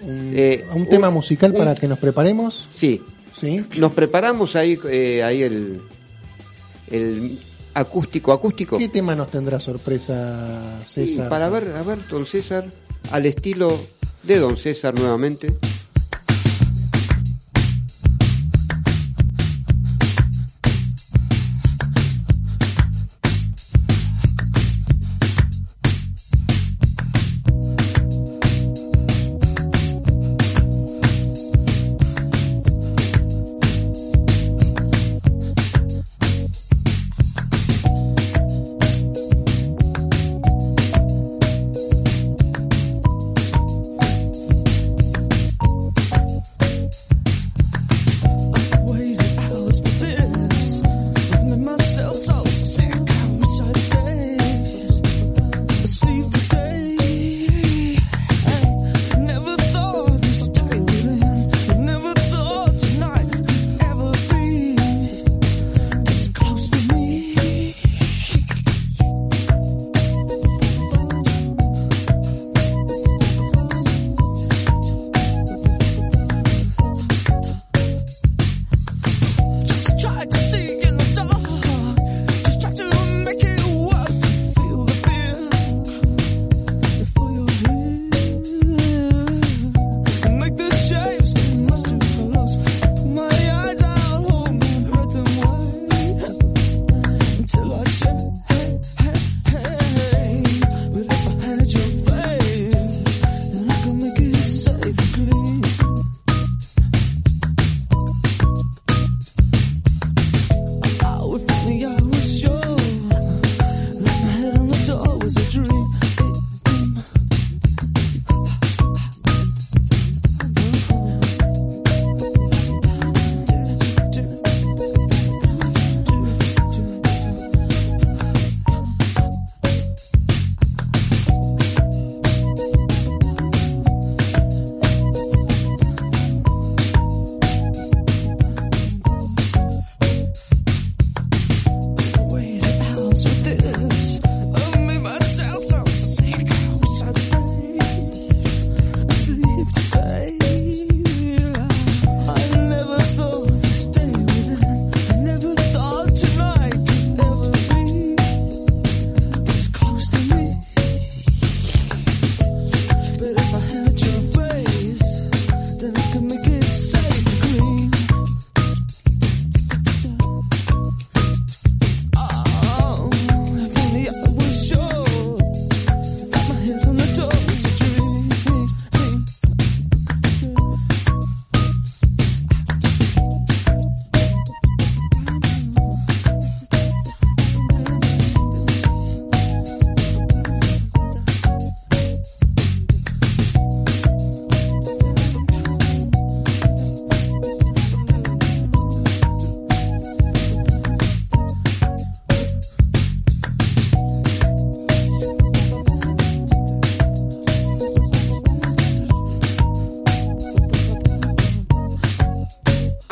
Un, Eh, un un- tema musical un- para que nos preparemos. sí, ¿sí? nos preparamos ahí, eh, ahí el, el acústico, acústico. ¿Qué tema nos tendrá sorpresa Sí, César? para ver, a ver, don César, al estilo de don César nuevamente.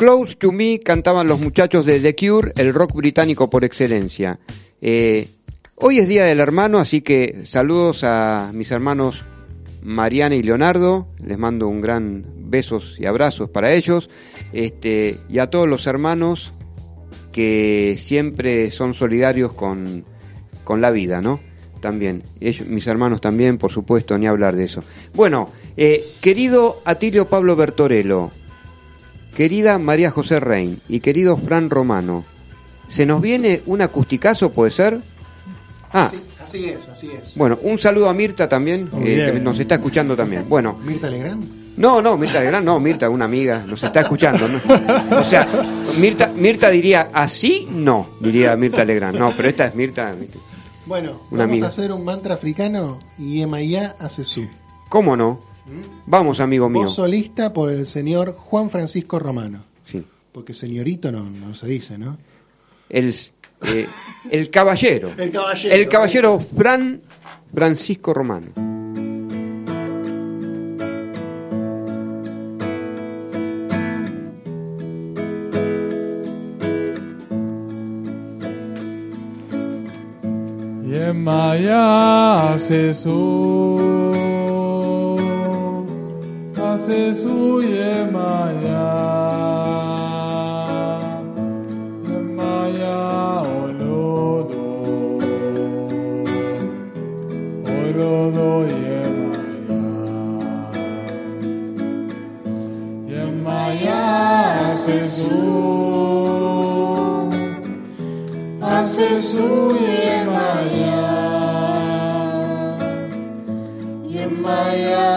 Close to Me cantaban los muchachos de The Cure, el rock británico por excelencia. Eh, hoy es Día del Hermano, así que saludos a mis hermanos Mariana y Leonardo. Les mando un gran besos y abrazos para ellos. Este, y a todos los hermanos que siempre son solidarios con, con la vida, ¿no? También, ellos, mis hermanos también, por supuesto, ni hablar de eso. Bueno, eh, querido Atilio Pablo Bertorello, querida María José Rein y querido Fran Romano, ¿se nos viene un acusticazo, puede ser? Ah, Así, así es, así es. bueno, un saludo a Mirta también, eh, que nos está escuchando también. Bueno, Mirta Legrand. no, no, Mirta Legrand, no, Mirta, una amiga, nos está escuchando. ¿no? O sea, Mirta, Mirta diría, así no, diría Mirta Legrand. No, pero esta es Mirta. Bueno, Una vamos amiga. a hacer un mantra africano y Emaya hace su. ¿Cómo no? Vamos, amigo mío. Voz solista por el señor Juan Francisco Romano. Sí. Porque señorito no, no se dice, ¿no? El, eh, el caballero. El caballero. El caballero Fran Francisco Romano. Yemaya hace su hace su Yemaya Yemaya olodo olodo Yemaya Yemaya hace su hace su Yemaya Yemaya olodo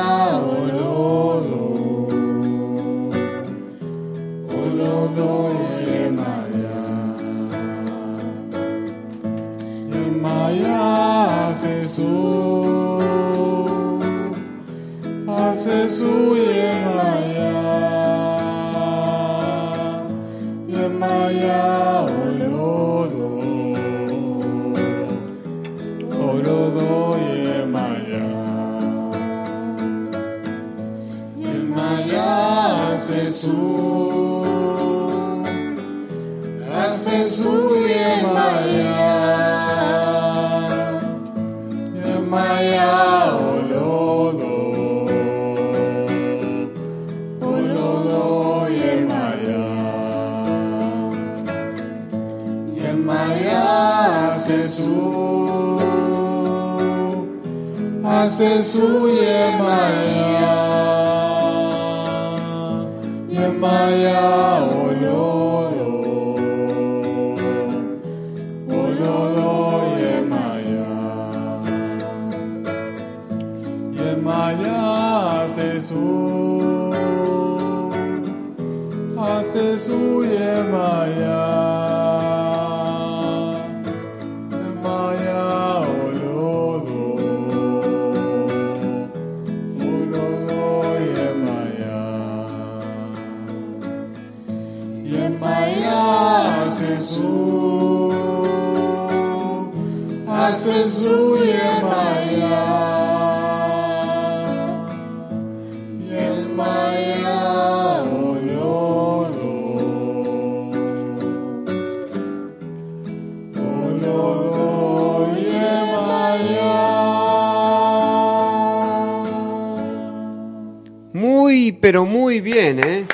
pero muy bien, ¿eh?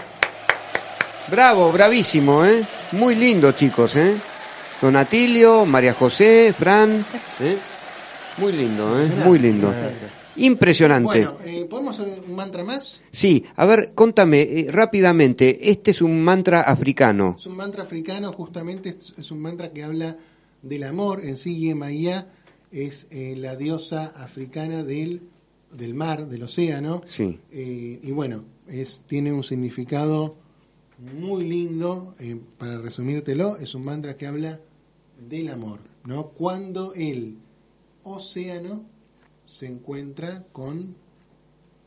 Bravo, bravísimo, ¿eh? Muy lindo, chicos, ¿eh? Don Atilio, María José, Fran, ¿eh? Muy lindo, ¿eh? Muy lindo. Impresionante. Bueno, eh, ¿podemos hacer un mantra más? Sí, a ver, contame eh, rápidamente, este es un mantra africano. Es un mantra africano, justamente es, un mantra que habla del amor. En sí, Yemaya es eh, la diosa africana del, del mar, del océano. Sí. Eh, y bueno, es, tiene un significado muy lindo. eh, para resumírtelo, es un mantra que habla del amor. ¿no? Cuando el océano se encuentra con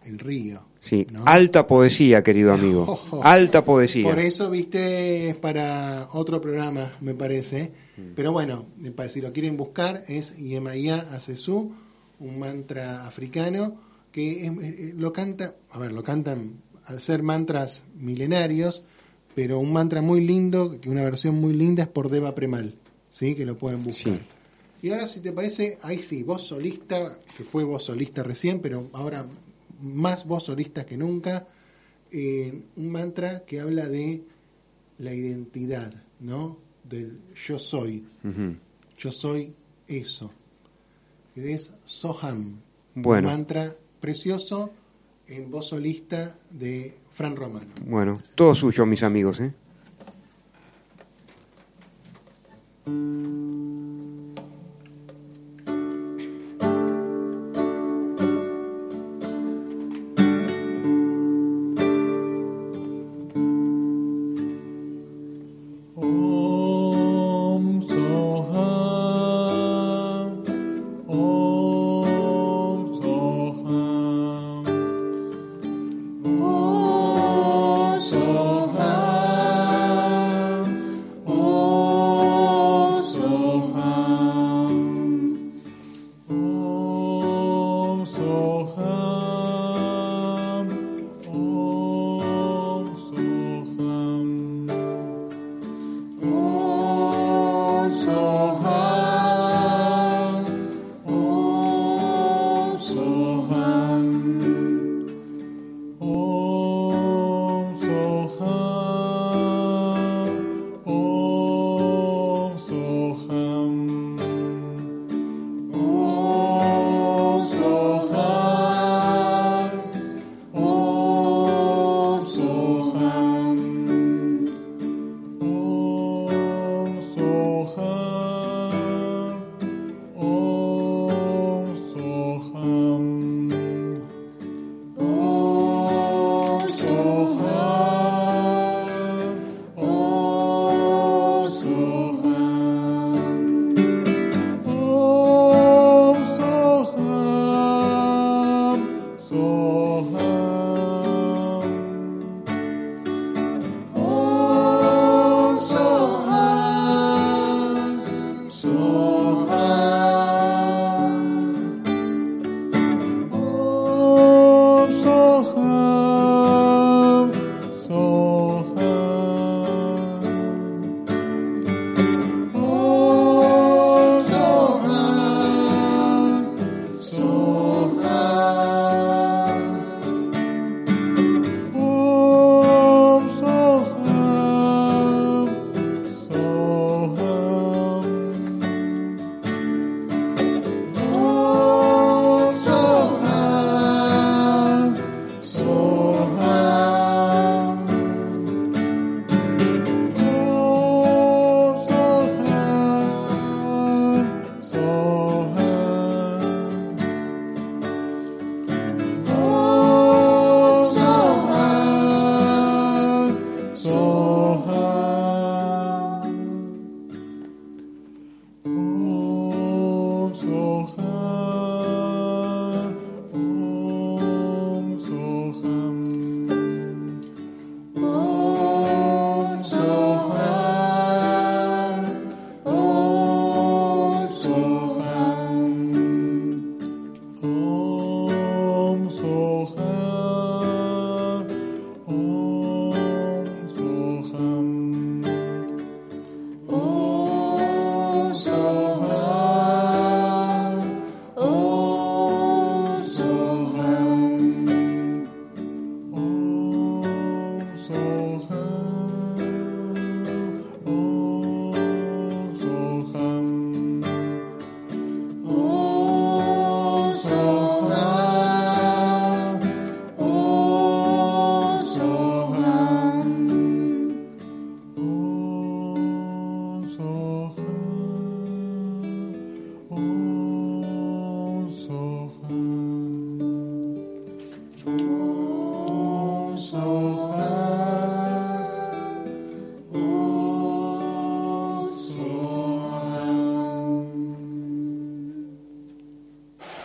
el río. Sí, ¿no? alta poesía, querido amigo. Alta poesía. Por eso, viste, es para otro programa, me parece. Pero bueno, si lo quieren buscar, es Yemaya Asesu, un mantra africano que es- eh, lo canta, a ver, lo cantan al ser mantras milenarios, pero un mantra muy lindo, que una versión muy linda es por Deva Premal, ¿sí? Que lo pueden buscar. Sí. Y ahora, si te parece, ahí sí, voz solista, que fue voz solista recién, pero ahora más voz solista que nunca, eh, un mantra que habla de la identidad, ¿no? Del yo soy, yo soy eso. Que es Soham. Bueno. Un mantra precioso en voz solista de Fran Romano. Bueno, todo suyo, mis amigos, ¿eh?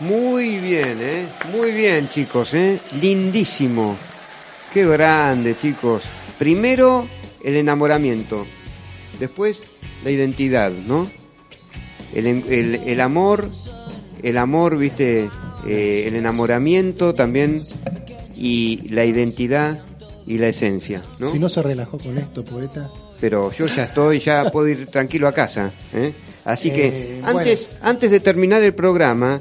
Muy bien, ¿eh? Muy bien, chicos, ¿eh? Lindísimo. Qué grande, chicos. Primero, el enamoramiento. Después, la identidad, ¿no? El, el amor, el amor, viste, Eh, el enamoramiento también y la identidad y la esencia, ¿no? Si no se relajó con esto, poeta. pero yo ya estoy, ya puedo ir tranquilo a casa. ¿eh? Así que Eh, antes, antes de terminar el programa,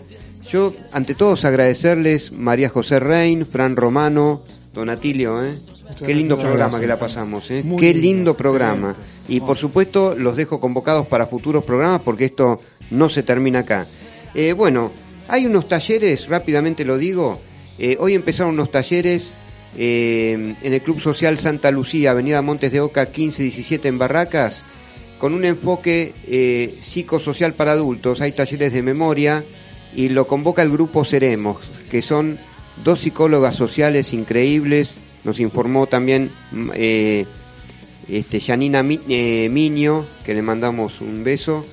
yo ante todos agradecerles María José Rein, Fran Romano, Don Atilio, ¿eh? qué lindo programa que la pasamos, ¿eh? Qué lindo, programa. Y por supuesto los dejo convocados para futuros programas porque esto no se termina acá. Eh, bueno, hay unos talleres, rápidamente lo digo, eh, hoy empezaron unos talleres eh, en el Club Social Santa Lucía, Avenida Montes de Oca 1517 en Barracas, con un enfoque psicosocial para adultos. Hay talleres de memoria y lo convoca el grupo Seremos, que son dos psicólogas sociales increíbles. Nos informó también mm, eh, este, Janina Mi- eh, Miño, que le mandamos un beso,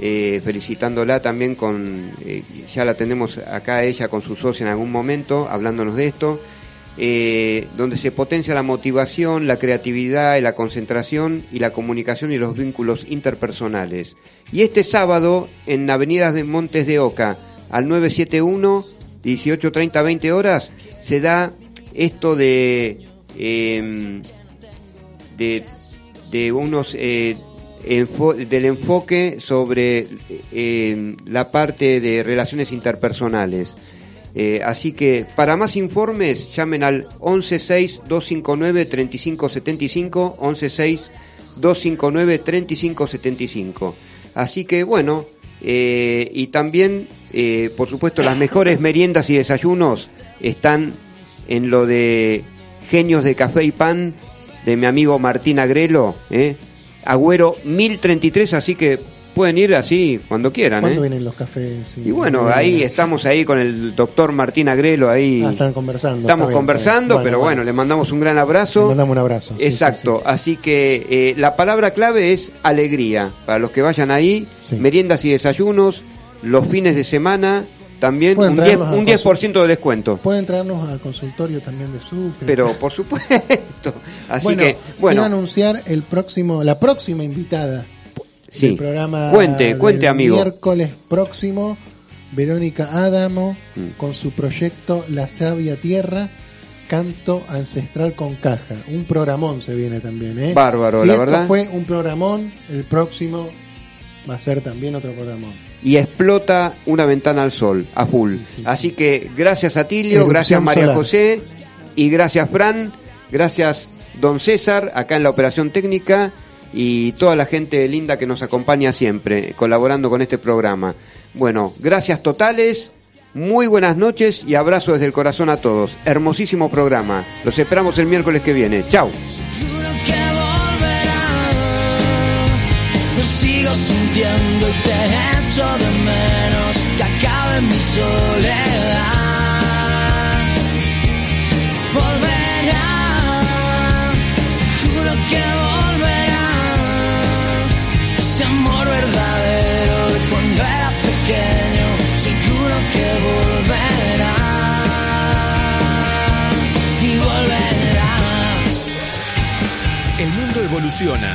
eh, felicitándola también con, eh, ya la tenemos acá ella con su socia en algún momento, hablándonos de esto, donde se potencia la motivación, la creatividad, la concentración y la comunicación y los vínculos interpersonales. Y este sábado, en Avenidas de Montes de Oca, al 971, 18.30, 20 horas, se da esto de... em, de, de unos eh, enfo- del enfoque sobre eh, la parte de relaciones interpersonales. Eh, así que para más informes llamen al 116-259-3575, 116-259-3575. Así que bueno, eh, y también, eh, por supuesto, las mejores meriendas y desayunos están en lo de Genios de Café y Pan de mi amigo Martín Agrelo, ¿eh? Agüero 1033, así que pueden ir así cuando quieran. ¿Cuándo ¿eh? vienen los cafés? Y bueno, ahí estamos ahí con el doctor Martín Agrelo, ahí Ah, están conversando. estamos bien, conversando, pero bueno, le mandamos un gran abrazo. Le mandamos un abrazo. sí, Exacto, sí, así que eh, la palabra clave es alegría. Para los que vayan ahí, meriendas y desayunos, los fines de semana, también un 10%, traerlos a un 10 de descuento. Pueden traernos al consultorio también de Sucre. Pero por supuesto, así bueno, que, quiero bueno, anunciar el próximo, la próxima invitada Sí. del programa. Cuente, del cuente, amigo. Miércoles próximo, Verónica Adamo, Mm. con su proyecto La Sabia Tierra, canto ancestral con caja. Un programón se viene también, ¿eh? Bárbaro, Si la esto verdad. fue un programón, el próximo va a ser también otro programón. y explota una ventana al sol, a full. Así que gracias a Tilio, Erupción gracias María solar. José y gracias Fran, gracias Don César acá en la operación técnica y toda la gente linda que nos acompaña siempre colaborando con este programa. Bueno, gracias totales, muy buenas noches y abrazo desde el corazón a todos. Hermosísimo programa. Los esperamos el miércoles que viene. Chao. Sigo sintiendo y te echo de menos. Que acabe mi soledad. Volverá. Juro que volverá. Ese amor verdadero de cuando era pequeño. Seguro que volverá. Y volverá. El mundo evoluciona